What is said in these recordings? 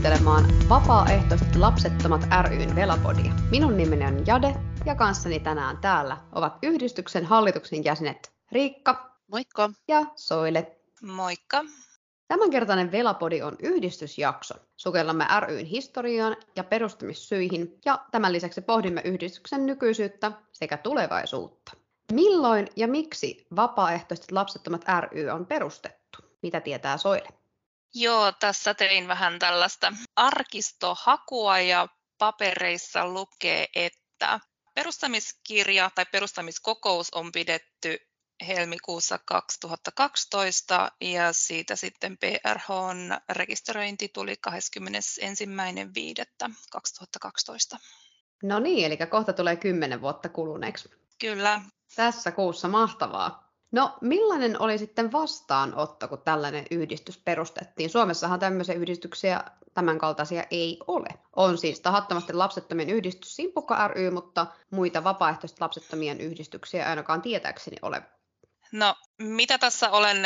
Kuuntelemaan Vapaaehtoiset lapsettomat ryn Velapodia. Minun nimeni on Jade ja kanssani tänään täällä ovat yhdistyksen hallituksen jäsenet Riikka. Moikka. Ja Soile. Moikka. Tämänkertainen Velapodi on yhdistysjakso. Sukellamme ryn historiaan ja perustamissyihin ja tämän lisäksi pohdimme yhdistyksen nykyisyyttä sekä tulevaisuutta. Milloin ja miksi Vapaaehtoiset lapsettomat ry on perustettu? Mitä tietää Soile? Joo, tässä tein vähän tällaista arkistohakua ja papereissa lukee, että perustamiskirja tai perustamiskokous on pidetty helmikuussa 2012 ja siitä sitten PRHn rekisteröinti tuli 21.5.2012. No niin, eli kohta tulee kymmenen vuotta kuluneeksi. Kyllä. Tässä kuussa mahtavaa. No millainen oli sitten vastaanotto, kun tällainen yhdistys perustettiin? Suomessahan tämmöisiä yhdistyksiä tämänkaltaisia ei ole. On siis tahattomasti lapsettomien yhdistys Simpukka ry, mutta muita vapaaehtoisesti lapsettomien yhdistyksiä ainakaan tietääkseni ole. No, mitä tässä olen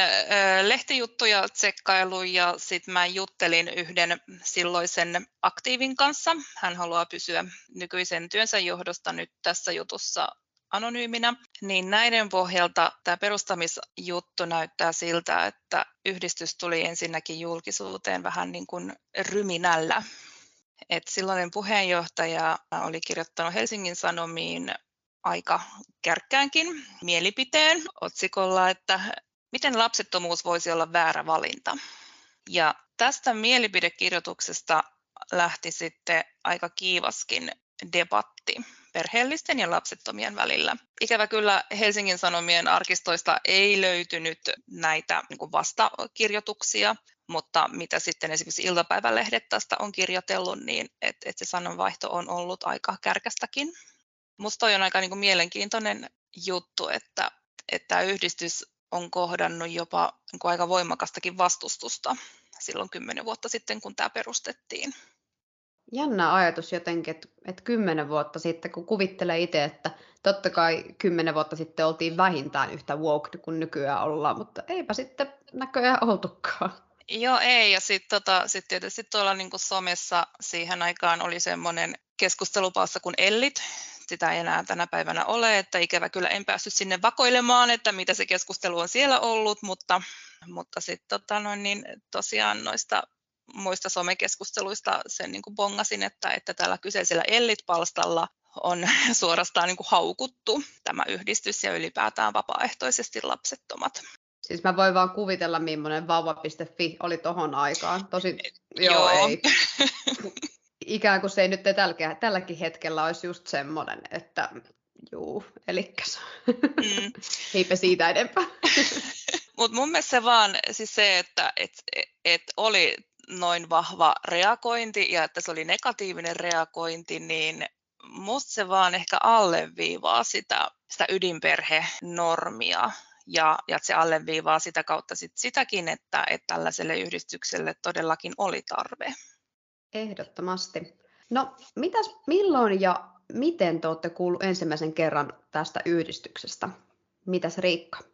lehtijuttuja tsekkailu ja sitten mä juttelin yhden silloisen aktiivin kanssa. Hän haluaa pysyä nykyisen työnsä johdosta nyt tässä jutussa anonyyminä, niin näiden pohjalta tämä perustamisjuttu näyttää siltä, että yhdistys tuli ensinnäkin julkisuuteen vähän niin kuin ryminällä. Et silloinen puheenjohtaja oli kirjoittanut Helsingin Sanomiin aika kärkkäänkin mielipiteen otsikolla, että miten lapsettomuus voisi olla väärä valinta. Ja tästä mielipidekirjoituksesta lähti sitten aika kiivaskin debatti perheellisten ja lapsettomien välillä. Ikävä kyllä Helsingin Sanomien arkistoista ei löytynyt näitä niin vastakirjoituksia, mutta mitä sitten esimerkiksi iltapäivälehdet tästä on kirjoitellut, niin että et se sananvaihto on ollut aika kärkästäkin. Musta on aika niin kuin mielenkiintoinen juttu, että, että yhdistys on kohdannut jopa niin kuin aika voimakastakin vastustusta silloin kymmenen vuotta sitten, kun tämä perustettiin jännä ajatus jotenkin, että, että kymmenen vuotta sitten, kun kuvittelee itse, että totta kai kymmenen vuotta sitten oltiin vähintään yhtä woke kuin nykyään ollaan, mutta eipä sitten näköjään oltukaan. Joo, ei. Ja sitten tota, sit tietysti tuolla niin somessa siihen aikaan oli semmoinen keskustelupaassa kuin Ellit. Sitä ei enää tänä päivänä ole, että ikävä kyllä en päässyt sinne vakoilemaan, että mitä se keskustelu on siellä ollut, mutta, mutta sitten tota, niin tosiaan noista muista somekeskusteluista sen niin kuin bongasin, että, että tällä kyseisellä Ellit-palstalla on suorastaan niin kuin haukuttu tämä yhdistys ja ylipäätään vapaaehtoisesti lapsettomat. Siis mä voin vaan kuvitella, millainen vauva.fi oli tohon aikaan. Tosi, joo, joo. ei. Ikään kuin se ei nyt tällä, tälläkin hetkellä olisi just semmoinen, että juu, elikkäs. Mm. Eipä siitä enempää. Mutta mun mielestä se vaan siis se, että et, et oli noin vahva reagointi ja että se oli negatiivinen reagointi, niin musta se vaan ehkä alleviivaa sitä, sitä ydinperhenormia ja, ja se alleviivaa sitä kautta sit sitäkin, että, että tällaiselle yhdistykselle todellakin oli tarve. Ehdottomasti. No, mitäs, milloin ja miten te olette kuullut ensimmäisen kerran tästä yhdistyksestä? Mitäs Riikka?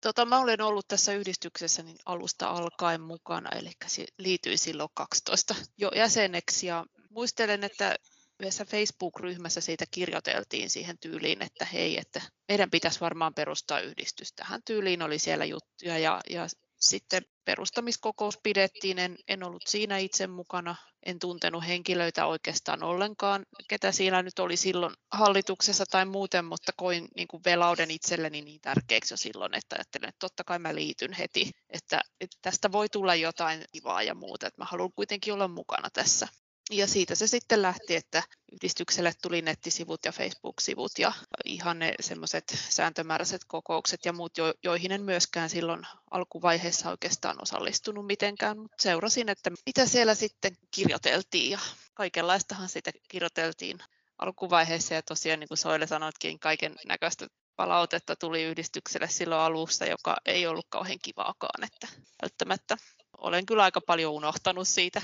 Tota, mä olen ollut tässä yhdistyksessä niin alusta alkaen mukana, eli liityin silloin 12 jo jäseneksi ja muistelen, että yhdessä Facebook-ryhmässä siitä kirjoiteltiin siihen tyyliin, että hei, että meidän pitäisi varmaan perustaa yhdistys. Tähän tyyliin oli siellä juttuja ja, ja sitten perustamiskokous pidettiin, en, en ollut siinä itse mukana, en tuntenut henkilöitä oikeastaan ollenkaan, ketä siinä nyt oli silloin hallituksessa tai muuten, mutta koin niin kuin velauden itselleni niin tärkeäksi jo silloin, että ajattelin, että totta kai mä liityn heti, että, että tästä voi tulla jotain kivaa ja muuta, että mä haluan kuitenkin olla mukana tässä. Ja siitä se sitten lähti, että yhdistykselle tuli nettisivut ja Facebook-sivut ja ihan ne semmoiset sääntömääräiset kokoukset ja muut, joihin en myöskään silloin alkuvaiheessa oikeastaan osallistunut mitenkään, mutta seurasin, että mitä siellä sitten kirjoiteltiin ja kaikenlaistahan sitä kirjoiteltiin alkuvaiheessa. Ja tosiaan niin kuin Soile sanoitkin, kaiken näköistä palautetta tuli yhdistykselle silloin alussa, joka ei ollut kauhean kivaakaan, että välttämättä. Olen kyllä aika paljon unohtanut siitä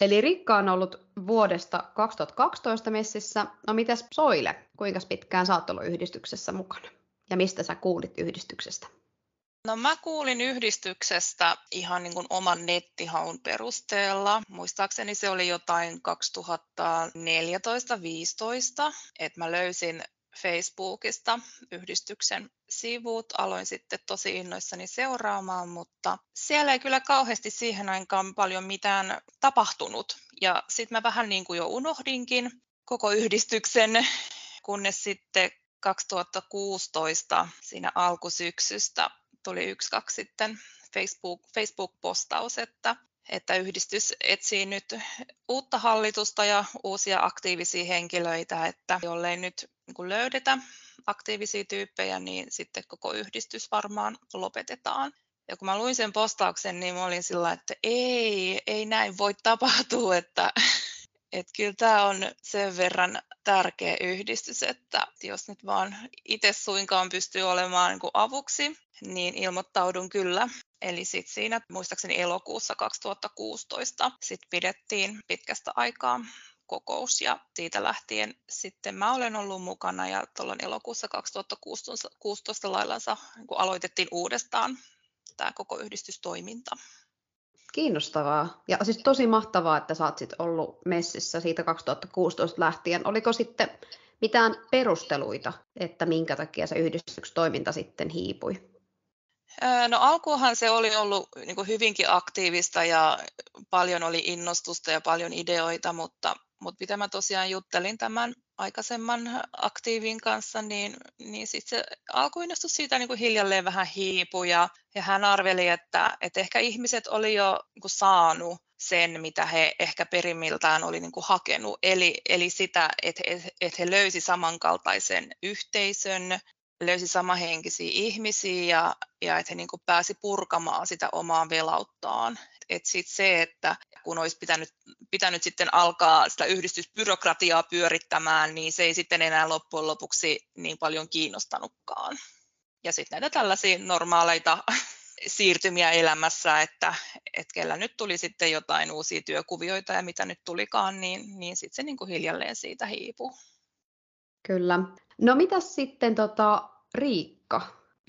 Eli Rikka on ollut vuodesta 2012 messissä. No mitäs Soile, kuinka pitkään sä oot ollut yhdistyksessä mukana? Ja mistä sä kuulit yhdistyksestä? No mä kuulin yhdistyksestä ihan niin kuin oman nettihaun perusteella. Muistaakseni se oli jotain 2014-2015, että mä löysin Facebookista yhdistyksen sivut. Aloin sitten tosi innoissani seuraamaan, mutta siellä ei kyllä kauheasti siihen aikaan paljon mitään tapahtunut. Ja sitten mä vähän niin kuin jo unohdinkin koko yhdistyksen, kunnes sitten 2016 siinä alkusyksystä tuli yksi kaksi sitten Facebook, Facebook-postaus, että, että yhdistys etsii nyt uutta hallitusta ja uusia aktiivisia henkilöitä, että jollei nyt niin löydetä aktiivisia tyyppejä, niin sitten koko yhdistys varmaan lopetetaan. Ja kun mä luin sen postauksen, niin mä olin sillä että ei, ei näin voi tapahtua, että, että kyllä tämä on sen verran tärkeä yhdistys, että jos nyt vaan itse suinkaan pystyy olemaan niin avuksi, niin ilmoittaudun kyllä. Eli sitten siinä muistaakseni elokuussa 2016 sit pidettiin pitkästä aikaa kokous ja siitä lähtien sitten mä olen ollut mukana ja tuolloin elokuussa 2016 laillansa niin aloitettiin uudestaan tämä koko yhdistystoiminta. Kiinnostavaa. Ja siis tosi mahtavaa, että sä oot sit ollut messissä siitä 2016 lähtien. Oliko sitten mitään perusteluita, että minkä takia se yhdistyksen toiminta sitten hiipui? No alkuunhan se oli ollut niin hyvinkin aktiivista ja paljon oli innostusta ja paljon ideoita, mutta, mutta mitä mä tosiaan juttelin tämän aikaisemman aktiivin kanssa, niin, niin sitten se alkuinnostus siitä niin kuin hiljalleen vähän hiipui ja, ja hän arveli, että, että ehkä ihmiset oli jo niin kuin saanut sen, mitä he ehkä perimmiltään oli niin kuin hakenut, eli, eli sitä, että he, että he löysi samankaltaisen yhteisön, löysi samahenkisiä ihmisiä ja, ja että he niin kuin pääsi purkamaan sitä omaa velauttaan. Et sit se, että kun olisi pitänyt, pitänyt sitten alkaa sitä yhdistysbyrokratiaa pyörittämään, niin se ei sitten enää loppujen lopuksi niin paljon kiinnostanutkaan. Ja sitten näitä tällaisia normaaleita siirtymiä elämässä, että, että kellä nyt tuli sitten jotain uusia työkuvioita ja mitä nyt tulikaan, niin, niin sitten se niin kuin hiljalleen siitä hiipuu. Kyllä. No mitäs sitten tota, Riikka?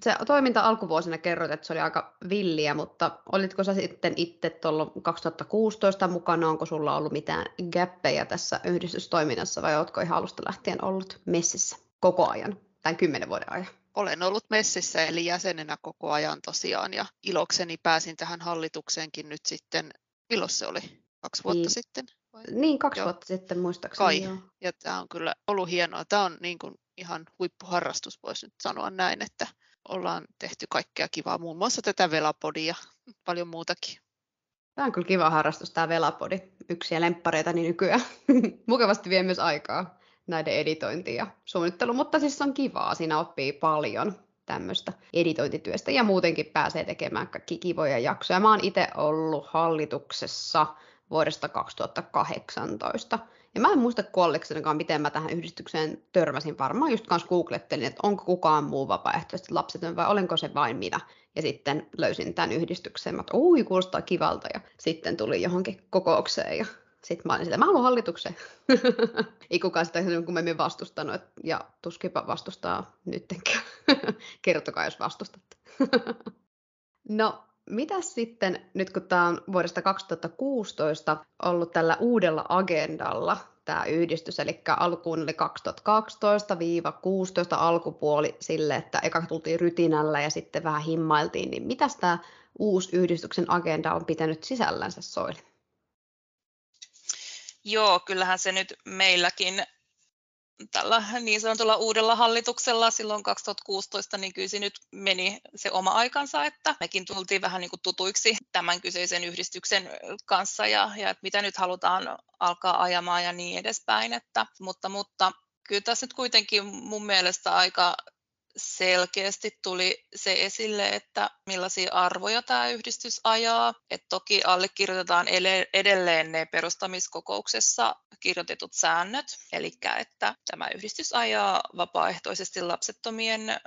Se toiminta alkuvuosina kerroit, että se oli aika villiä, mutta olitko sä sitten itse tuolla 2016 mukana? Onko sulla ollut mitään gappeja tässä yhdistystoiminnassa vai oletko ihan alusta lähtien ollut messissä koko ajan, tämän kymmenen vuoden ajan? Olen ollut messissä eli jäsenenä koko ajan tosiaan ja ilokseni pääsin tähän hallitukseenkin nyt sitten, milloin se oli? Kaksi vuotta niin. sitten? Vai? Niin, kaksi joo. vuotta sitten muistaakseni. Kai. Joo. Ja tämä on kyllä ollut hienoa. Tämä on niin kuin ihan huippuharrastus, voisi nyt sanoa näin, että ollaan tehty kaikkea kivaa, muun muassa tätä velapodia, paljon muutakin. Tämä on kyllä kiva harrastus, tämä velapodi. Yksiä lemppareita niin nykyään. Mukavasti vie myös aikaa näiden editointiin ja suunnitteluun, mutta siis on kivaa, siinä oppii paljon tämmöistä editointityöstä ja muutenkin pääsee tekemään kaikki kivoja jaksoja. Mä oon itse ollut hallituksessa vuodesta 2018. Ja mä en muista kuolleksenikaan, miten mä tähän yhdistykseen törmäsin. Varmaan just kanssa googlettelin, että onko kukaan muu vapaaehtoisesti lapseton vai olenko se vain minä. Ja sitten löysin tämän yhdistyksen, että ui, kuulostaa kivalta. Ja sitten tuli johonkin kokoukseen ja sitten mä olin sitä, mä haluan hallituksen. Ei kukaan sitä me vastustanut ja tuskinpa vastustaa nyttenkään. Kertokaa, jos vastustatte. no, mitä sitten, nyt kun tämä on vuodesta 2016 ollut tällä uudella agendalla, tämä yhdistys, eli alkuun oli 2012-16 alkupuoli sille, että eka tultiin rytinällä ja sitten vähän himmailtiin, niin mitä tämä uusi yhdistyksen agenda on pitänyt sisällänsä Soili? Joo, kyllähän se nyt meilläkin tällä niin sanotulla uudella hallituksella silloin 2016, niin kyllä se nyt meni se oma aikansa, että mekin tultiin vähän niin kuin tutuiksi tämän kyseisen yhdistyksen kanssa ja, ja että mitä nyt halutaan alkaa ajamaan ja niin edespäin. Että, mutta, mutta kyllä tässä nyt kuitenkin mun mielestä aika selkeästi tuli se esille, että millaisia arvoja tämä yhdistys ajaa. Et toki allekirjoitetaan edelleen ne perustamiskokouksessa kirjoitetut säännöt, eli että tämä yhdistys ajaa vapaaehtoisesti lapsettomien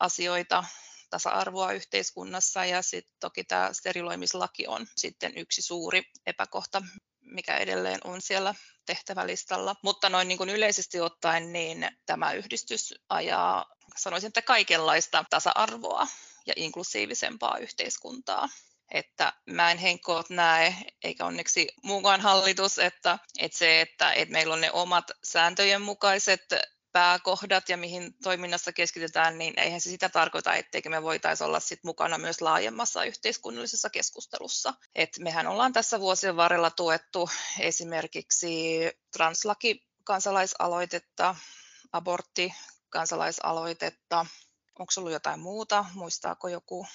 asioita tasa-arvoa yhteiskunnassa ja sitten toki tämä steriloimislaki on sitten yksi suuri epäkohta, mikä edelleen on siellä tehtävälistalla. Mutta noin niin kuin yleisesti ottaen, niin tämä yhdistys ajaa, sanoisin, että kaikenlaista tasa-arvoa ja inklusiivisempaa yhteiskuntaa. Että mä en henkkoot näe, eikä onneksi muukaan hallitus, että, että se, että, että meillä on ne omat sääntöjen mukaiset pääkohdat ja mihin toiminnassa keskitytään, niin eihän se sitä tarkoita, etteikö me voitaisiin olla sit mukana myös laajemmassa yhteiskunnallisessa keskustelussa. Et mehän ollaan tässä vuosien varrella tuettu esimerkiksi translaki kansalaisaloitetta, abortti kansalaisaloitetta. Onko ollut jotain muuta? Muistaako joku?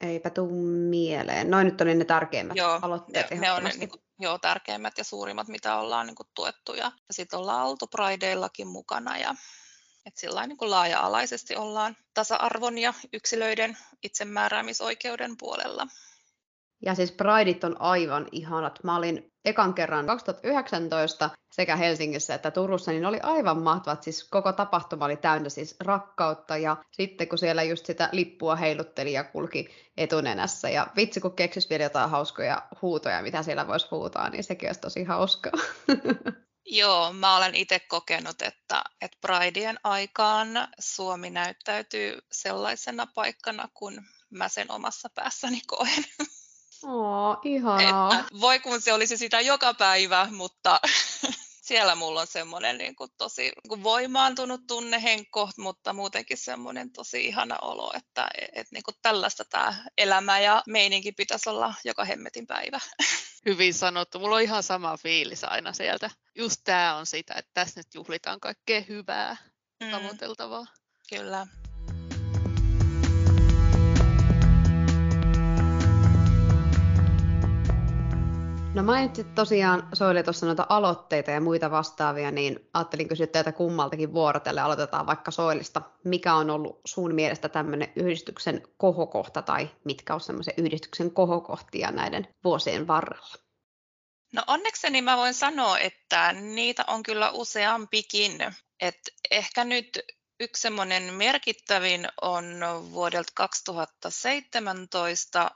Eipä tuu mieleen. Noin nyt oli ne tärkeimmät joo, aloitteet. Ne, ne on ne niin kuin, joo, tärkeimmät ja suurimmat, mitä ollaan niin kuin, tuettu. Ja, ja sitten ollaan oltu Prideillakin mukana. Ja, et sillä niin laaja-alaisesti ollaan tasa-arvon ja yksilöiden itsemääräämisoikeuden puolella. Ja siis Prideit on aivan ihanat. Mä olin ekan kerran 2019 sekä Helsingissä että Turussa, niin oli aivan mahtavat. Siis koko tapahtuma oli täynnä siis rakkautta ja sitten kun siellä just sitä lippua heilutteli ja kulki etunenässä ja vitsi kun keksis vielä jotain hauskoja huutoja, mitä siellä voisi huutaa, niin sekin olisi tosi hauskaa. Joo, mä olen itse kokenut, että, että Prideen aikaan Suomi näyttäytyy sellaisena paikkana, kun mä sen omassa päässäni koen. Oo, ihanaa. Että voi kun se olisi sitä joka päivä, mutta siellä mulla on semmoinen niin kuin tosi niin kuin voimaantunut mutta muutenkin semmoinen tosi ihana olo, että et, niin kuin tällaista tämä elämä ja meininki pitäisi olla joka hemmetin päivä. Hyvin sanottu. Mulla on ihan sama fiilis aina sieltä. Just tämä on sitä, että tässä nyt juhlitaan kaikkea hyvää, mm. tavoiteltavaa. Kyllä. No mainitsit tosiaan Soili tuossa noita aloitteita ja muita vastaavia, niin ajattelin kysyä teiltä kummaltakin vuorotelle. Aloitetaan vaikka Soilista. Mikä on ollut sun mielestä tämmöinen yhdistyksen kohokohta tai mitkä on semmoisen yhdistyksen kohokohtia näiden vuosien varrella? No onnekseni mä voin sanoa, että niitä on kyllä useampikin. Et ehkä nyt yksi semmoinen merkittävin on vuodelta 2017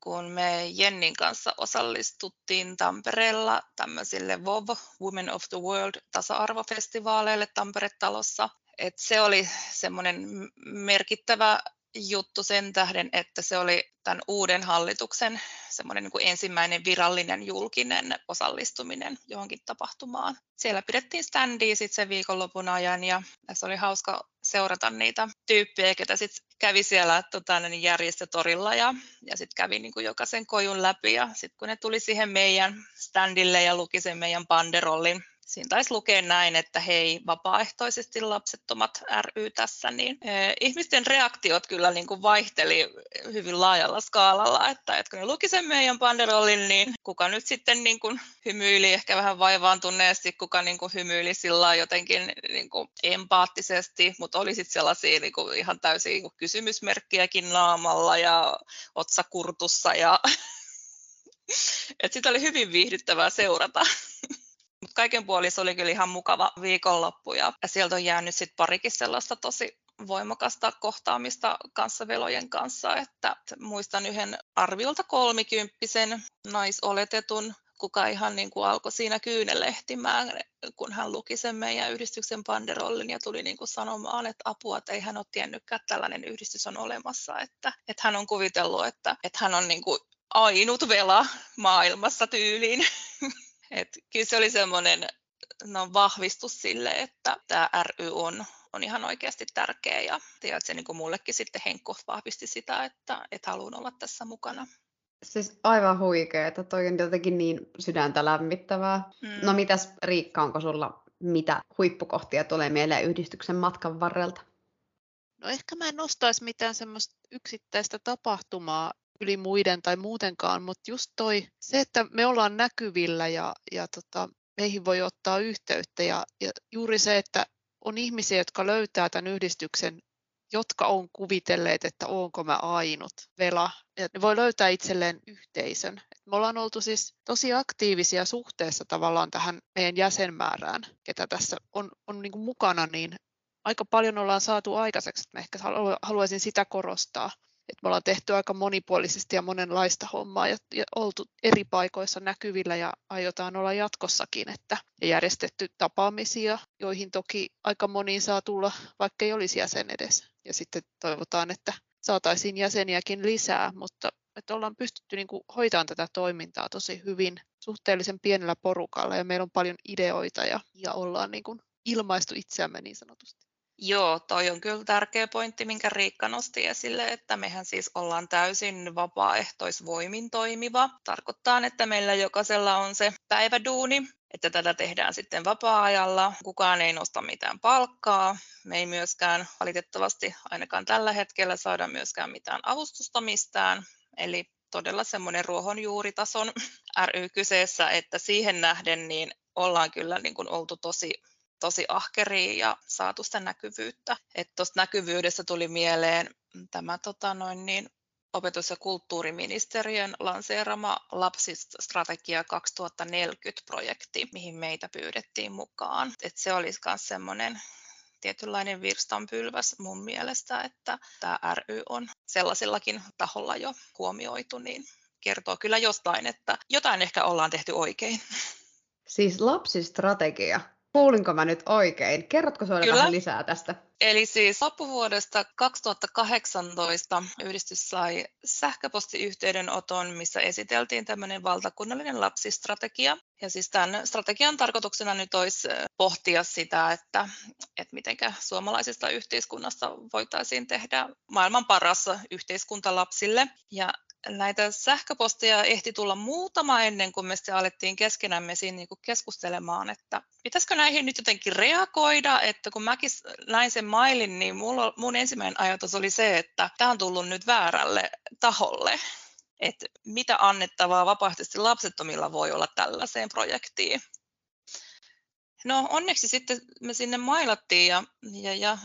kun me Jennin kanssa osallistuttiin Tampereella tämmöisille WOV, Women of the World, tasa-arvofestivaaleille Tampere-talossa. Et se oli semmoinen merkittävä juttu sen tähden, että se oli tämän uuden hallituksen semmoinen niin kuin ensimmäinen virallinen julkinen osallistuminen johonkin tapahtumaan. Siellä pidettiin standia sitten sen viikonlopun ajan ja se oli hauska seurata niitä tyyppejä, ketä sitten kävi siellä tota, niin järjestötorilla ja, ja sitten kävi niin kuin jokaisen kojun läpi ja sitten kun ne tuli siihen meidän standille ja luki sen meidän banderollin siinä taisi lukea näin, että hei, vapaaehtoisesti lapsettomat ry tässä, niin ihmisten reaktiot kyllä niin kuin vaihteli hyvin laajalla skaalalla, että, että kun ne luki sen meidän banderollin, niin kuka nyt sitten niin kuin hymyili ehkä vähän vaivaantuneesti, kuka niin kuin hymyili sillä jotenkin niin kuin empaattisesti, mutta oli sitten sellaisia niin kuin ihan täysin niin kuin kysymysmerkkiäkin naamalla ja otsakurtussa ja että sitä oli hyvin viihdyttävää seurata. Kaiken puolin se oli kyllä ihan mukava viikonloppu ja sieltä on jäänyt sitten parikin sellaista tosi voimakasta kohtaamista kanssavelojen kanssa, että muistan yhden arviolta kolmikymppisen naisoletetun, kuka ihan niin kuin alkoi siinä kyynelehtimään, kun hän luki sen meidän yhdistyksen panderollin ja tuli niin kuin sanomaan, että apua, että ei hän ole tiennytkään, että tällainen yhdistys on olemassa, että, että hän on kuvitellut, että, että hän on niin kuin ainut vela maailmassa tyyliin. Et kyllä se oli semmoinen no, vahvistus sille, että tämä ry on, on ihan oikeasti tärkeä ja tiedät, se niin kuin mullekin sitten Henkko vahvisti sitä, että, että haluan olla tässä mukana. Siis aivan huikea, että toi on jotenkin niin sydäntä lämmittävää. Mm. No mitäs Riikka, onko sulla mitä huippukohtia tulee mieleen yhdistyksen matkan varrelta? No ehkä mä en nostaisi mitään semmoista yksittäistä tapahtumaa yli muiden tai muutenkaan, mutta just toi, se, että me ollaan näkyvillä ja, ja tota, meihin voi ottaa yhteyttä ja, ja juuri se, että on ihmisiä, jotka löytää tämän yhdistyksen, jotka on kuvitelleet, että onko mä ainut vela. Ja ne voi löytää itselleen yhteisön. Me ollaan oltu siis tosi aktiivisia suhteessa tavallaan tähän meidän jäsenmäärään, ketä tässä on, on niin mukana, niin aika paljon ollaan saatu aikaiseksi. Mä ehkä haluaisin sitä korostaa että me ollaan tehty aika monipuolisesti ja monenlaista hommaa ja, ja oltu eri paikoissa näkyvillä ja aiotaan olla jatkossakin, että ja järjestetty tapaamisia, joihin toki aika moniin saa tulla, vaikka ei olisi jäsen edes. Ja sitten toivotaan, että saataisiin jäseniäkin lisää, mutta että ollaan pystytty niin kuin hoitamaan tätä toimintaa tosi hyvin suhteellisen pienellä porukalla ja meillä on paljon ideoita ja, ja ollaan niin kuin ilmaistu itseämme niin sanotusti. Joo, toi on kyllä tärkeä pointti, minkä Riikka nosti esille, että mehän siis ollaan täysin vapaaehtoisvoimin toimiva. Tarkoittaa, että meillä jokaisella on se päiväduuni, että tätä tehdään sitten vapaa-ajalla. Kukaan ei nosta mitään palkkaa. Me ei myöskään valitettavasti ainakaan tällä hetkellä saada myöskään mitään avustusta mistään. Eli todella semmoinen ruohonjuuritason ry kyseessä, että siihen nähden niin ollaan kyllä niin kuin oltu tosi tosi ahkeria ja saatu sitä näkyvyyttä. Tuosta näkyvyydestä tuli mieleen tämä tota noin, niin, opetus- ja kulttuuriministeriön lanseerama Lapsistrategia 2040-projekti, mihin meitä pyydettiin mukaan. Et se olisi myös semmoinen tietynlainen virstanpylväs mun mielestä, että tämä ry on sellaisillakin taholla jo huomioitu, niin kertoo kyllä jostain, että jotain ehkä ollaan tehty oikein. Siis lapsistrategia, Kuulinko mä nyt oikein? Kerrotko sinulle vähän lisää tästä? Eli siis loppuvuodesta 2018 yhdistys sai sähköpostiyhteydenoton, missä esiteltiin tämmöinen valtakunnallinen lapsistrategia. Ja siis tämän strategian tarkoituksena nyt olisi pohtia sitä, että, että miten suomalaisesta yhteiskunnasta voitaisiin tehdä maailman paras yhteiskunta lapsille. Ja näitä sähköposteja ehti tulla muutama ennen kuin me sitten alettiin keskenämme siinä niin kuin keskustelemaan, että pitäisikö näihin nyt jotenkin reagoida, että kun mäkin näin sen mailin, niin mulla, mun ensimmäinen ajatus oli se, että tämä on tullut nyt väärälle taholle, että mitä annettavaa vapaaehtoisesti lapsettomilla voi olla tällaiseen projektiin. No onneksi sitten me sinne mailattiin ja, ja, ja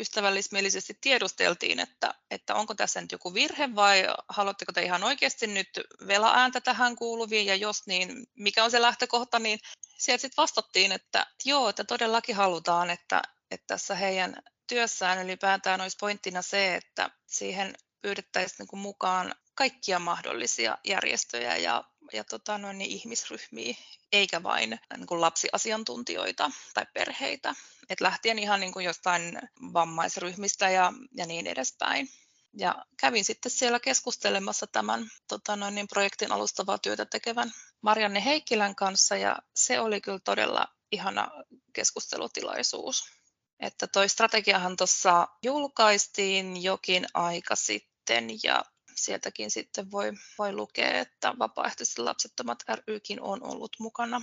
ystävällismielisesti tiedusteltiin, että, että onko tässä nyt joku virhe vai haluatteko te ihan oikeasti nyt vela-ääntä tähän kuuluviin? Ja jos niin, mikä on se lähtökohta, niin sieltä sitten vastattiin, että joo, että todellakin halutaan, että, että tässä heidän työssään ylipäätään olisi pointtina se, että siihen pyydettäisiin niin mukaan kaikkia mahdollisia järjestöjä ja, ja tota, noin, niin ihmisryhmiä, eikä vain niin kuin lapsiasiantuntijoita tai perheitä. Et lähtien ihan niin kuin jostain vammaisryhmistä ja, ja niin edespäin. Ja kävin sitten siellä keskustelemassa tämän tota noin, niin projektin alustavaa työtä tekevän Marianne Heikkilän kanssa ja se oli kyllä todella ihana keskustelutilaisuus. Että toi strategiahan tuossa julkaistiin jokin aika sitten ja sieltäkin sitten voi, voi lukea, että vapaaehtoisesti lapsettomat rykin on ollut mukana.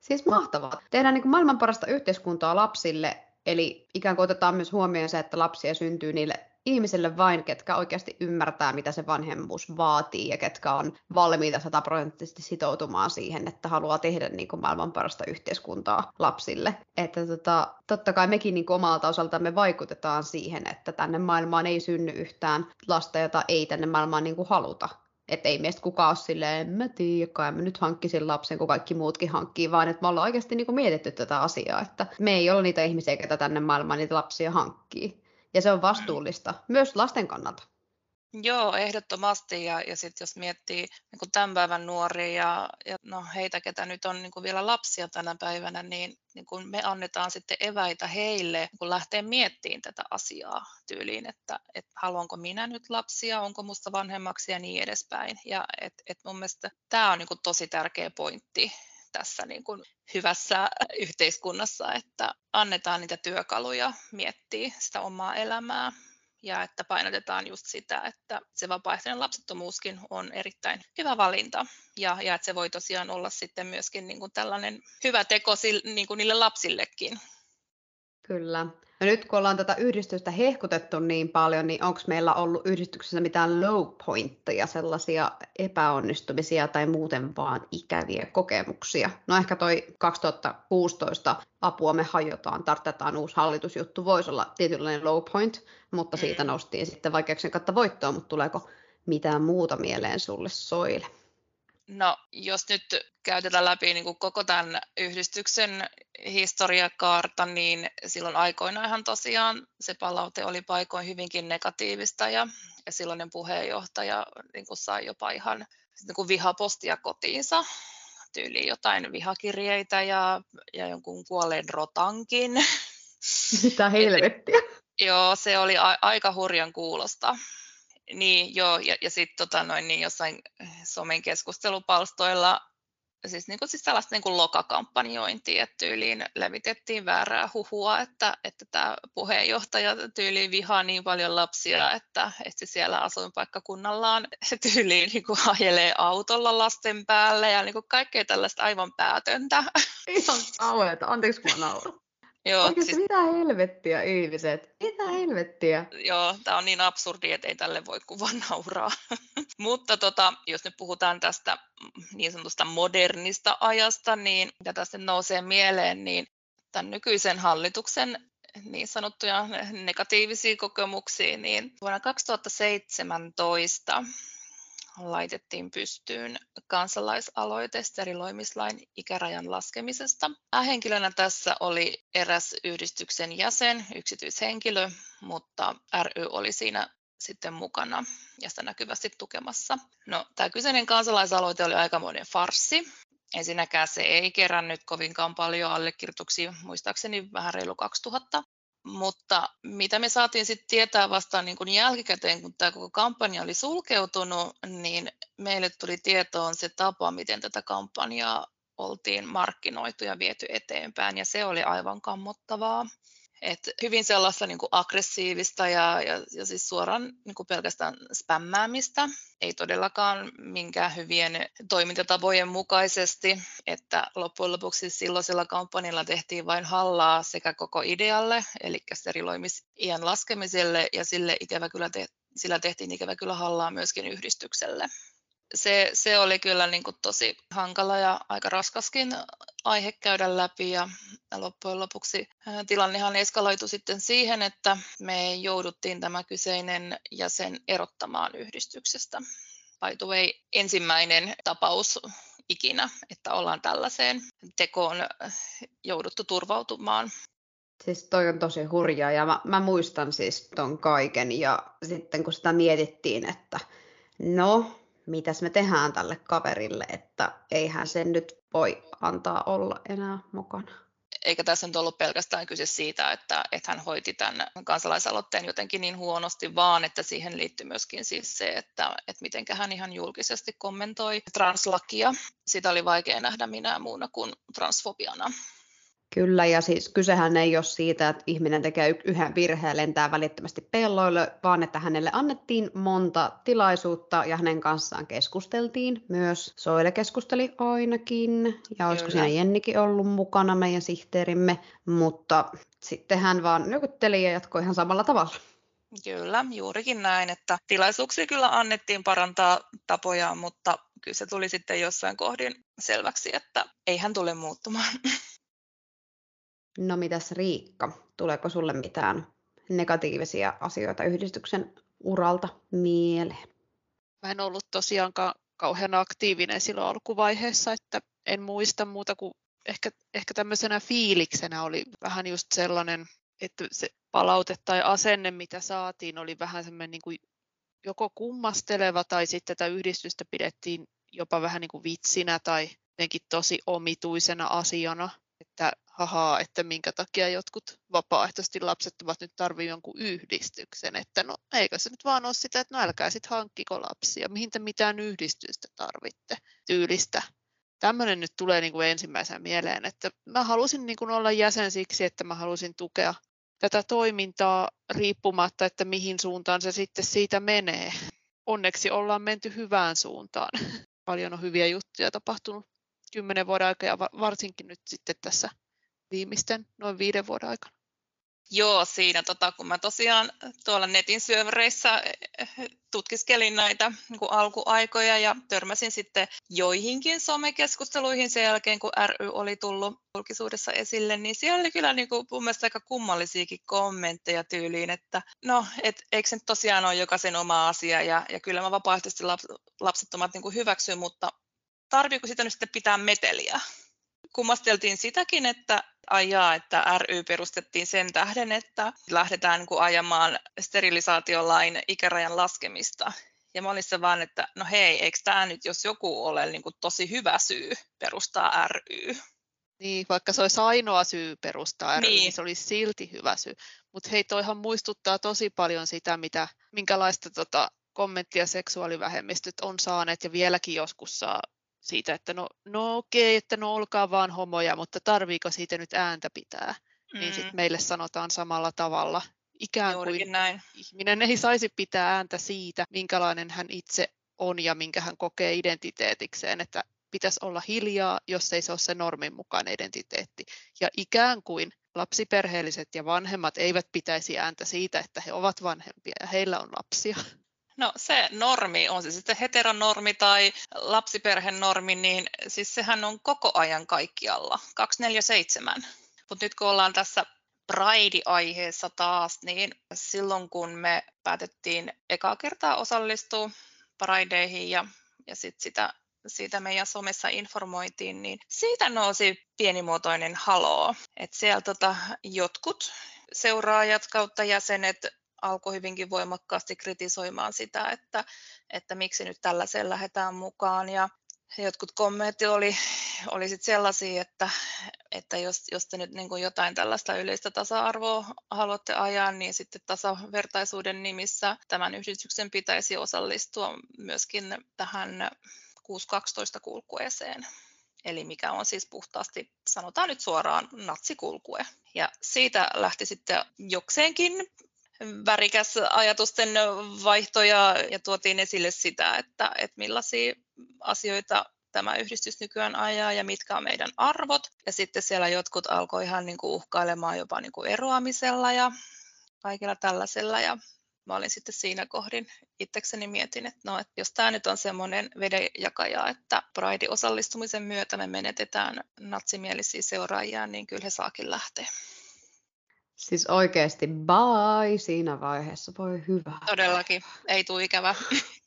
Siis mahtavaa. Tehdään niin maailman parasta yhteiskuntaa lapsille, eli ikään kuin otetaan myös huomioon se, että lapsia syntyy niille ihmisille vain, ketkä oikeasti ymmärtää, mitä se vanhemmuus vaatii ja ketkä on valmiita sataprosenttisesti sitoutumaan siihen, että haluaa tehdä niin kuin maailman parasta yhteiskuntaa lapsille. Että tota, totta kai mekin niin kuin omalta osaltamme vaikutetaan siihen, että tänne maailmaan ei synny yhtään lasta, jota ei tänne maailmaan niin kuin haluta. Että ei meistä kukaan ole silleen, en mä tiedä, kai mä nyt hankkisin lapsen, kun kaikki muutkin hankkii, vaan että me ollaan oikeasti niin kuin mietitty tätä asiaa, että me ei ole niitä ihmisiä, joita tänne maailmaan niitä lapsia hankkii. Ja se on vastuullista, myös lasten kannalta. Joo, ehdottomasti. Ja, ja sitten jos miettii niin kuin tämän päivän nuoria ja, ja no, heitä, ketä nyt on niin kuin vielä lapsia tänä päivänä, niin, niin kuin me annetaan sitten eväitä heille niin kun lähtee miettimään tätä asiaa tyyliin, että, että haluanko minä nyt lapsia, onko musta vanhemmaksi ja niin edespäin. Ja et, et mun mielestä tämä on niin kuin tosi tärkeä pointti tässä niin kuin hyvässä yhteiskunnassa, että annetaan niitä työkaluja miettiä sitä omaa elämää ja että painotetaan just sitä, että se vapaaehtoinen lapsettomuuskin on erittäin hyvä valinta ja, ja että se voi tosiaan olla sitten myöskin niin kuin tällainen hyvä teko niin kuin niille lapsillekin. Kyllä. No nyt kun ollaan tätä yhdistystä hehkutettu niin paljon, niin onko meillä ollut yhdistyksessä mitään low pointteja, sellaisia epäonnistumisia tai muuten vaan ikäviä kokemuksia? No ehkä toi 2016 apua me hajotaan, tartetaan uusi hallitusjuttu, voisi olla tietynlainen low point, mutta siitä mm. noustiin sitten vaikeuksien kautta voittoa, mutta tuleeko mitään muuta mieleen sulle soille? No, jos nyt käytetään läpi niin kuin koko tämän yhdistyksen historiakaarta, niin silloin aikoinaanhan tosiaan se palaute oli paikoin hyvinkin negatiivista ja, ja silloinen puheenjohtaja niin kuin sai jopa ihan niin kuin vihapostia kotiinsa, tyyliin jotain vihakirjeitä ja, ja jonkun kuolleen rotankin. Mitä helvettiä? Joo, se oli a- aika hurjan kuulosta. Niin, joo, ja, ja sitten tota, noin, niin jossain somen keskustelupalstoilla siis, niin kuin, siis tällaista niin kuin lokakampanjointia, että tyyliin levitettiin väärää huhua, että, että tämä puheenjohtaja tyyliin vihaa niin paljon lapsia, että, että siellä asuinpaikkakunnallaan tyyliin niin kuin ajelee autolla lasten päälle ja niin kuin kaikkea tällaista aivan päätöntä. Ihan kauheeta, anteeksi kun mä Joo, Oikeasti siis... mitä helvettiä ihmiset? Mitä helvettiä? Joo, tämä on niin absurdi, että ei tälle voi kuva nauraa. Mutta tota, jos nyt puhutaan tästä niin sanotusta modernista ajasta, niin mitä tästä nousee mieleen, niin tämän nykyisen hallituksen niin sanottuja negatiivisia kokemuksia, niin vuonna 2017 laitettiin pystyyn kansalaisaloite steriloimislain ikärajan laskemisesta. Henkilönä tässä oli eräs yhdistyksen jäsen, yksityishenkilö, mutta ry oli siinä sitten mukana ja sitä näkyvästi tukemassa. No, tämä kyseinen kansalaisaloite oli aikamoinen farssi. Ensinnäkään se ei kerännyt kovinkaan paljon allekirjoituksia, muistaakseni vähän reilu 2000. Mutta mitä me saatiin sitten tietää vasta niin kun jälkikäteen, kun tämä koko kampanja oli sulkeutunut, niin meille tuli tietoon se tapa, miten tätä kampanjaa oltiin markkinoitu ja viety eteenpäin, ja se oli aivan kammottavaa. Et hyvin sellaista niin kuin aggressiivista ja, ja, ja siis suoraan niin kuin pelkästään spämmäämistä, ei todellakaan minkään hyvien toimintatapojen mukaisesti, että loppujen lopuksi silloisella kampanjalla tehtiin vain hallaa sekä koko idealle, eli steriloimisiän laskemiselle, ja sille ikävä kyllä te, sillä tehtiin ikävä kyllä hallaa myöskin yhdistykselle se, se oli kyllä niin kuin tosi hankala ja aika raskaskin aihe käydä läpi ja loppujen lopuksi tilannehan eskaloitu sitten siihen, että me jouduttiin tämä kyseinen jäsen erottamaan yhdistyksestä. The way, ensimmäinen tapaus ikinä, että ollaan tällaiseen tekoon jouduttu turvautumaan. Siis toi on tosi hurjaa ja mä, mä muistan siis ton kaiken ja sitten kun sitä mietittiin, että no mitäs me tehdään tälle kaverille, että eihän sen nyt voi antaa olla enää mukana. Eikä tässä nyt ollut pelkästään kyse siitä, että, että hän hoiti tämän kansalaisaloitteen jotenkin niin huonosti, vaan että siihen liittyy myöskin siis se, että, että miten hän ihan julkisesti kommentoi translakia. Sitä oli vaikea nähdä minä muuna kuin transfobiana. Kyllä, ja siis kysehän ei ole siitä, että ihminen tekee yhden virheen ja lentää välittömästi pelloille, vaan että hänelle annettiin monta tilaisuutta ja hänen kanssaan keskusteltiin myös. Soile keskusteli ainakin, ja olisiko Kyllä. siinä Jennikin ollut mukana, meidän sihteerimme, mutta sitten hän vaan nykytteli ja jatkoi ihan samalla tavalla. Kyllä, juurikin näin, että tilaisuuksia kyllä annettiin parantaa tapoja, mutta kyllä se tuli sitten jossain kohdin selväksi, että ei hän tule muuttumaan. No mitäs Riikka, tuleeko sulle mitään negatiivisia asioita yhdistyksen uralta mieleen? Mä en ollut tosiaankaan kauhean aktiivinen silloin alkuvaiheessa, että en muista muuta kuin ehkä, ehkä tämmöisenä fiiliksenä oli vähän just sellainen, että se palaute tai asenne, mitä saatiin, oli vähän semmoinen niin kuin joko kummasteleva tai sitten tätä yhdistystä pidettiin jopa vähän niin kuin vitsinä tai jotenkin tosi omituisena asiana, että hahaa, että minkä takia jotkut vapaaehtoisesti lapset ovat nyt tarvitsevat jonkun yhdistyksen, että no eikö se nyt vaan ole sitä, että no älkää sitten hankkiko lapsia, mihin te mitään yhdistystä tarvitte tyylistä. Tämmöinen nyt tulee niin kuin ensimmäisenä mieleen, että mä halusin niin kuin olla jäsen siksi, että mä halusin tukea tätä toimintaa riippumatta, että mihin suuntaan se sitten siitä menee. Onneksi ollaan menty hyvään suuntaan. Paljon on hyviä juttuja tapahtunut kymmenen vuoden aikana ja varsinkin nyt sitten tässä viimeisten noin viiden vuoden aikana? Joo, siinä tota, kun mä tosiaan tuolla netin syövereissä eh, tutkiskelin näitä niin kuin alkuaikoja ja törmäsin sitten joihinkin somekeskusteluihin sen jälkeen, kun ry oli tullut julkisuudessa esille, niin siellä oli kyllä niin kuin, mun mielestä aika kummallisiakin kommentteja tyyliin, että no, et, eikö se nyt tosiaan ole jokaisen oma asia ja, ja kyllä mä vapaaehtoisesti laps, lapsettomat niin hyväksyn, mutta tarviiko sitä nyt sitten pitää meteliä? kummasteltiin sitäkin, että ajaa, että ry perustettiin sen tähden, että lähdetään niin ajamaan sterilisaatiolain ikärajan laskemista. Ja mä olin se vaan, että no hei, eikö tämä nyt, jos joku ole niin kuin tosi hyvä syy perustaa ry? Niin, vaikka se olisi ainoa syy perustaa ry, niin, niin se olisi silti hyvä syy. Mutta hei, toihan muistuttaa tosi paljon sitä, mitä, minkälaista tota, kommenttia seksuaalivähemmistöt on saaneet ja vieläkin joskus saa siitä, että no, no okei, että no olkaa vaan homoja, mutta tarviiko siitä nyt ääntä pitää? Mm. Niin sitten meille sanotaan samalla tavalla. Ikään Juurikin kuin näin. ihminen ei saisi pitää ääntä siitä, minkälainen hän itse on ja minkä hän kokee identiteetikseen, että pitäisi olla hiljaa, jos ei se ole se normin mukainen identiteetti. Ja ikään kuin lapsiperheelliset ja vanhemmat eivät pitäisi ääntä siitä, että he ovat vanhempia ja heillä on lapsia. No se normi, on se sitten heteronormi tai lapsiperhenormi, niin siis sehän on koko ajan kaikkialla, 247. Mutta nyt kun ollaan tässä Pride-aiheessa taas, niin silloin kun me päätettiin ekaa kertaa osallistua Prideihin ja, ja sit sitä, siitä meidän somessa informoitiin, niin siitä nousi pienimuotoinen haloo. Että siellä tota, jotkut seuraajat kautta jäsenet alkoi hyvinkin voimakkaasti kritisoimaan sitä, että, että miksi nyt tällaiseen lähdetään mukaan. Ja jotkut kommentit oli, oli sit sellaisia, että, että jos, jos te nyt niin jotain tällaista yleistä tasa-arvoa haluatte ajaa, niin sitten tasavertaisuuden nimissä tämän yhdistyksen pitäisi osallistua myöskin tähän 612 kulkueeseen. Eli mikä on siis puhtaasti, sanotaan nyt suoraan, natsikulkue. Ja siitä lähti sitten jokseenkin värikäs ajatusten vaihto ja, ja tuotiin esille sitä, että, että millaisia asioita tämä yhdistys nykyään ajaa ja mitkä on meidän arvot. Ja sitten siellä jotkut alkoi ihan niin kuin uhkailemaan jopa niin kuin eroamisella ja kaikilla tällaisella. Ja mä olin sitten siinä kohdin itsekseni mietin, että no, että jos tämä nyt on semmoinen vedenjakaja, että Pride osallistumisen myötä me menetetään natsimielisiä seuraajia, niin kyllä he saakin lähteä. Siis oikeasti bye siinä vaiheessa, voi hyvä. Todellakin, ei tule ikävä.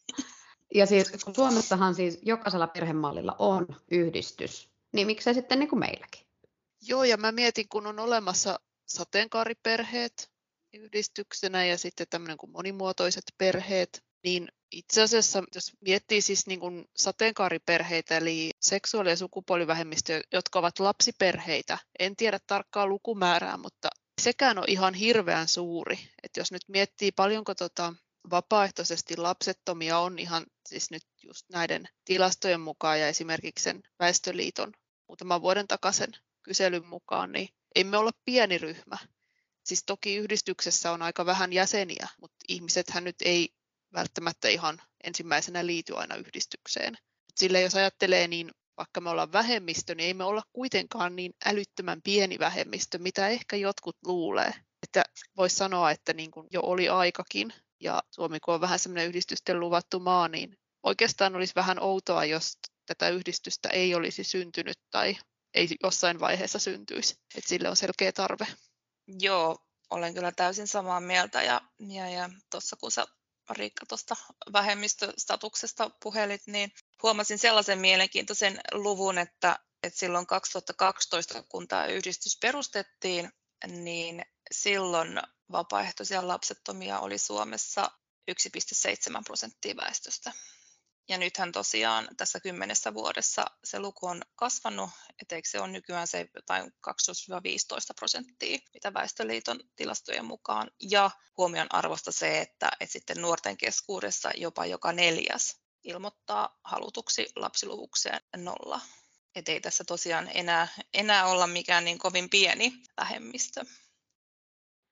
Ja siis kun Suomessahan siis jokaisella perhemallilla on yhdistys, niin miksei sitten niin kuin meilläkin? Joo, ja mä mietin, kun on olemassa sateenkaariperheet yhdistyksenä ja sitten tämmöinen kuin monimuotoiset perheet, niin itse asiassa, jos miettii siis niin kuin sateenkaariperheitä, eli seksuaali- ja sukupuolivähemmistöjä, jotka ovat lapsiperheitä, en tiedä tarkkaa lukumäärää, mutta sekään on ihan hirveän suuri. Että jos nyt miettii paljonko tota vapaaehtoisesti lapsettomia on ihan siis nyt just näiden tilastojen mukaan ja esimerkiksi sen Väestöliiton muutaman vuoden takaisen kyselyn mukaan, niin emme olla pieni ryhmä. Siis toki yhdistyksessä on aika vähän jäseniä, mutta ihmisethän nyt ei välttämättä ihan ensimmäisenä liity aina yhdistykseen. Sillä jos ajattelee, niin vaikka me ollaan vähemmistö, niin ei me olla kuitenkaan niin älyttömän pieni vähemmistö, mitä ehkä jotkut luulee. Että voisi sanoa, että niin kuin jo oli aikakin, ja Suomi kun on vähän semmoinen yhdistysten luvattu maa, niin oikeastaan olisi vähän outoa, jos tätä yhdistystä ei olisi syntynyt tai ei jossain vaiheessa syntyisi. Että sille on selkeä tarve. Joo, olen kyllä täysin samaa mieltä ja, ja, ja tuossa kun sä Riikka tuosta vähemmistöstatuksesta puhelit, niin huomasin sellaisen mielenkiintoisen luvun, että, että silloin 2012, kun tämä yhdistys perustettiin, niin silloin vapaaehtoisia lapsettomia oli Suomessa 1,7 prosenttia väestöstä. Ja nythän tosiaan tässä kymmenessä vuodessa se luku on kasvanut, etteikö se on nykyään se jotain 12-15 prosenttia, mitä Väestöliiton tilastojen mukaan. Ja huomion arvosta se, että, että sitten nuorten keskuudessa jopa joka neljäs ilmoittaa halutuksi lapsiluvukseen nolla. Että ei tässä tosiaan enää, enää olla mikään niin kovin pieni vähemmistö.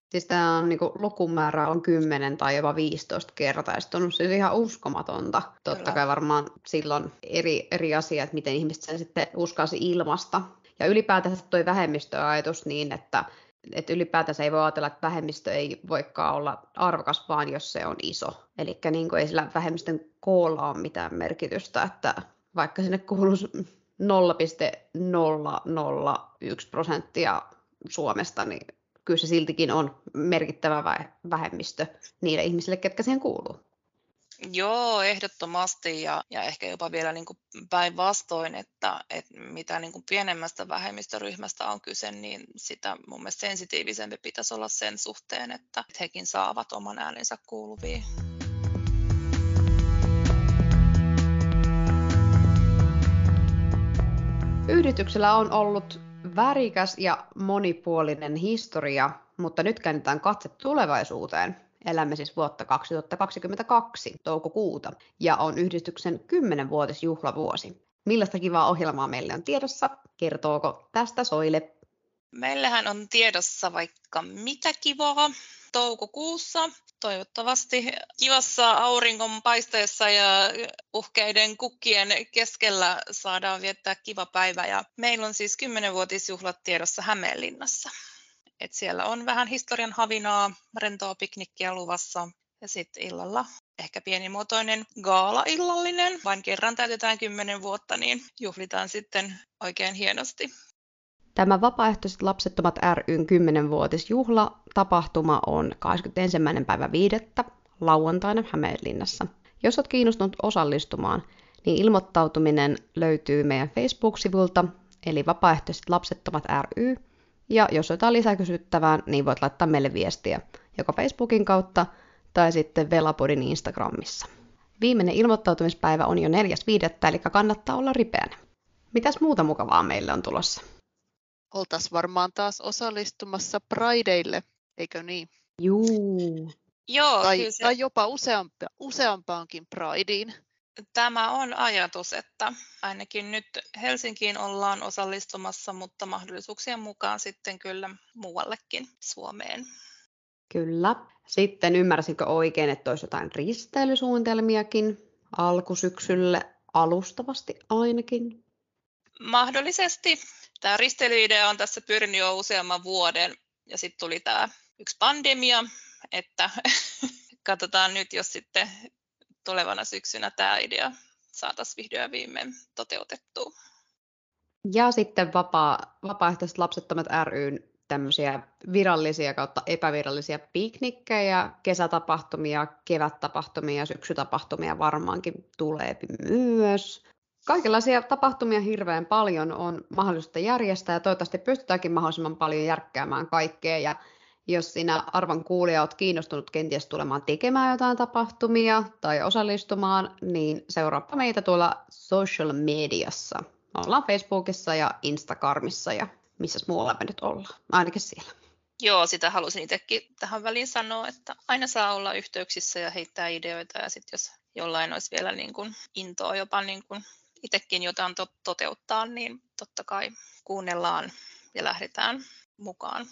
Siis tämä on niin kuin, lukumäärä on 10 tai jopa 15 kertaistunut. Siis ihan uskomatonta. Totta Kyllä. kai varmaan silloin eri, eri asia, että miten ihmiset sen sitten uskalsi ilmasta. Ja ylipäätään tuo vähemmistöajatus niin, että, että ylipäätänsä ei voi ajatella, että vähemmistö ei voikaan olla arvokas, vaan jos se on iso. Eli niin ei sillä vähemmistön koolla ole mitään merkitystä, että vaikka sinne kuuluisi 0,001 prosenttia Suomesta, niin kyllä se siltikin on merkittävä vähemmistö niille ihmisille, ketkä siihen kuuluu. Joo, ehdottomasti ja, ja ehkä jopa vielä niin päinvastoin, että, että mitä niin kuin pienemmästä vähemmistöryhmästä on kyse, niin sitä mun mielestä sensitiivisempi pitäisi olla sen suhteen, että hekin saavat oman äänensä kuuluviin. Yhdistyksellä on ollut värikäs ja monipuolinen historia, mutta nyt käännetään katse tulevaisuuteen. Elämme siis vuotta 2022, toukokuuta, ja on yhdistyksen 10-vuotisjuhlavuosi. Millaista kivaa ohjelmaa meille on tiedossa? Kertooko tästä Soile? Meillähän on tiedossa vaikka mitä kivaa toukokuussa. Toivottavasti kivassa auringon paisteessa ja uhkeiden kukkien keskellä saadaan viettää kiva päivä. Ja meillä on siis 10-vuotisjuhlat tiedossa Hämeenlinnassa. Et siellä on vähän historian havinaa, rentoa piknikkiä luvassa ja sitten illalla ehkä pienimuotoinen gaala-illallinen. Vain kerran täytetään 10 vuotta, niin juhlitaan sitten oikein hienosti. Tämä Vapaaehtoiset lapsettomat ryn 10-vuotisjuhla tapahtuma on 21. päivä 5. lauantaina Hämeenlinnassa. Jos olet kiinnostunut osallistumaan, niin ilmoittautuminen löytyy meidän Facebook-sivulta, eli Vapaaehtoiset lapsettomat ry. Ja jos jotain lisäkysyttävää, niin voit laittaa meille viestiä joko Facebookin kautta tai sitten Velapodin Instagramissa. Viimeinen ilmoittautumispäivä on jo 4.5. eli kannattaa olla ripeänä. Mitäs muuta mukavaa meille on tulossa? Oltaisiin varmaan taas osallistumassa Prideille, eikö niin? Juu. Joo, tai, se... tai jopa useampa, useampaankin Prideen. Tämä on ajatus, että ainakin nyt Helsinkiin ollaan osallistumassa, mutta mahdollisuuksien mukaan sitten kyllä muuallekin Suomeen. Kyllä. Sitten ymmärsinkö oikein, että olisi jotain risteilysuunnitelmiakin alkusyksylle alustavasti ainakin? Mahdollisesti tämä risteilyidea on tässä pyörinyt jo useamman vuoden ja sitten tuli tämä yksi pandemia, että katsotaan nyt, jos sitten tulevana syksynä tämä idea saataisiin vihdoin ja viimein toteutettua. Ja sitten vapaa, vapaaehtoiset lapsettomat ryn tämmöisiä virallisia kautta epävirallisia piknikkejä, kesätapahtumia, kevättapahtumia, syksytapahtumia varmaankin tulee myös. Kaikenlaisia tapahtumia hirveän paljon on mahdollista järjestää ja toivottavasti pystytäänkin mahdollisimman paljon järkkäämään kaikkea. Ja jos sinä arvon kuulija olet kiinnostunut kenties tulemaan tekemään jotain tapahtumia tai osallistumaan, niin seuraappa meitä tuolla social mediassa. Ollaan Facebookissa ja Instagramissa ja missä muualla me nyt ollaan, ainakin siellä. Joo, sitä halusin itsekin tähän väliin sanoa, että aina saa olla yhteyksissä ja heittää ideoita ja sitten jos jollain olisi vielä niin kuin intoa jopa niin kuin itsekin jotain to- toteuttaa, niin totta kai kuunnellaan ja lähdetään mukaan.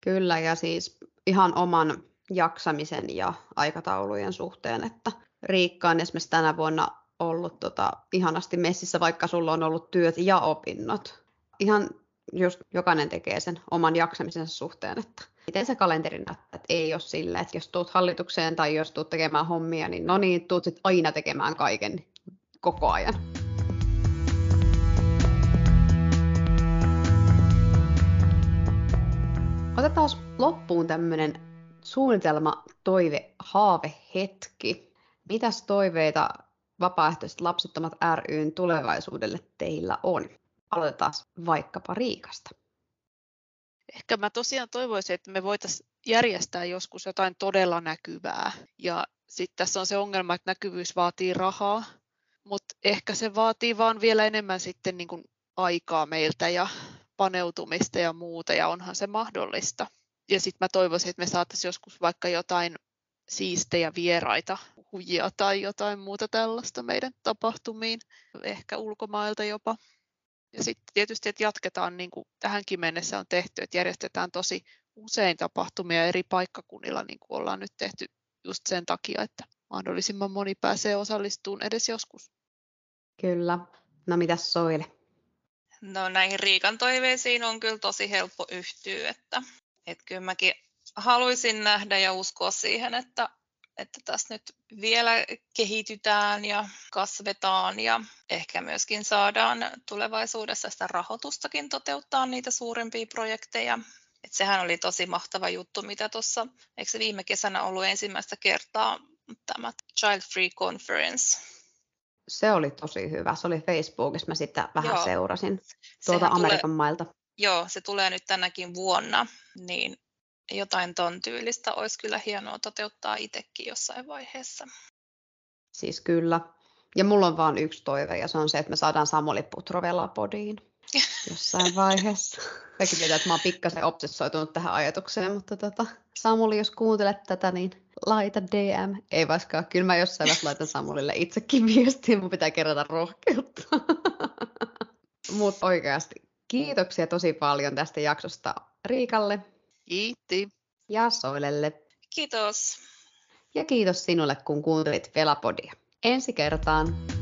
Kyllä, ja siis ihan oman jaksamisen ja aikataulujen suhteen, että Riikka on esimerkiksi tänä vuonna ollut tota, ihanasti messissä, vaikka sulla on ollut työt ja opinnot. Ihan just jokainen tekee sen oman jaksamisensa suhteen, että miten se kalenteri näyttää, että ei ole sille, että jos tuut hallitukseen tai jos tuut tekemään hommia, niin no niin, tuut sit aina tekemään kaiken koko ajan. Otetaan loppuun tämmöinen suunnitelma, toive, haave, hetki. Mitäs toiveita vapaaehtoiset lapsettomat ryn tulevaisuudelle teillä on? Aloitetaan vaikkapa Riikasta. Ehkä mä tosiaan toivoisin, että me voitaisiin järjestää joskus jotain todella näkyvää. Ja sitten tässä on se ongelma, että näkyvyys vaatii rahaa mutta ehkä se vaatii vaan vielä enemmän sitten niin kuin aikaa meiltä ja paneutumista ja muuta, ja onhan se mahdollista. Ja sitten mä toivoisin, että me saataisiin joskus vaikka jotain siistejä vieraita, hujia tai jotain muuta tällaista meidän tapahtumiin, ehkä ulkomailta jopa. Ja sitten tietysti, että jatketaan niin kuin tähänkin mennessä on tehty, että järjestetään tosi usein tapahtumia eri paikkakunnilla, niin kuin ollaan nyt tehty just sen takia, että mahdollisimman moni pääsee osallistumaan edes joskus. Kyllä. No mitäs Soile? No näihin Riikan toiveisiin on kyllä tosi helppo yhtyä, että, että kyllä mäkin haluaisin nähdä ja uskoa siihen, että, että tässä nyt vielä kehitytään ja kasvetaan ja ehkä myöskin saadaan tulevaisuudessa sitä rahoitustakin toteuttaa niitä suurempia projekteja. Et sehän oli tosi mahtava juttu, mitä tuossa, eikö se viime kesänä ollut ensimmäistä kertaa tämä Child Free Conference, se oli tosi hyvä. Se oli Facebookissa, mä sitä vähän Joo. seurasin tuolta Amerikan tulee, mailta. Joo, se tulee nyt tänäkin vuonna, niin jotain ton tyylistä olisi kyllä hienoa toteuttaa itsekin jossain vaiheessa. Siis kyllä. Ja mulla on vain yksi toive, ja se on se, että me saadaan Samuli Putrovella podiin. jossain vaiheessa. Kaikki tietää, että mä oon pikkasen obsessoitunut tähän ajatukseen, mutta tota, Samuli, jos kuuntelet tätä, niin laita DM. Ei vaskaan, kyllä mä jossain vaiheessa laitan Samulille itsekin viestiä, mun pitää kerätä rohkeutta. Mutta oikeasti kiitoksia tosi paljon tästä jaksosta Riikalle. Kiitti. Ja Soilelle. Kiitos. Ja kiitos sinulle, kun kuuntelit Velapodia. Ensi kertaan.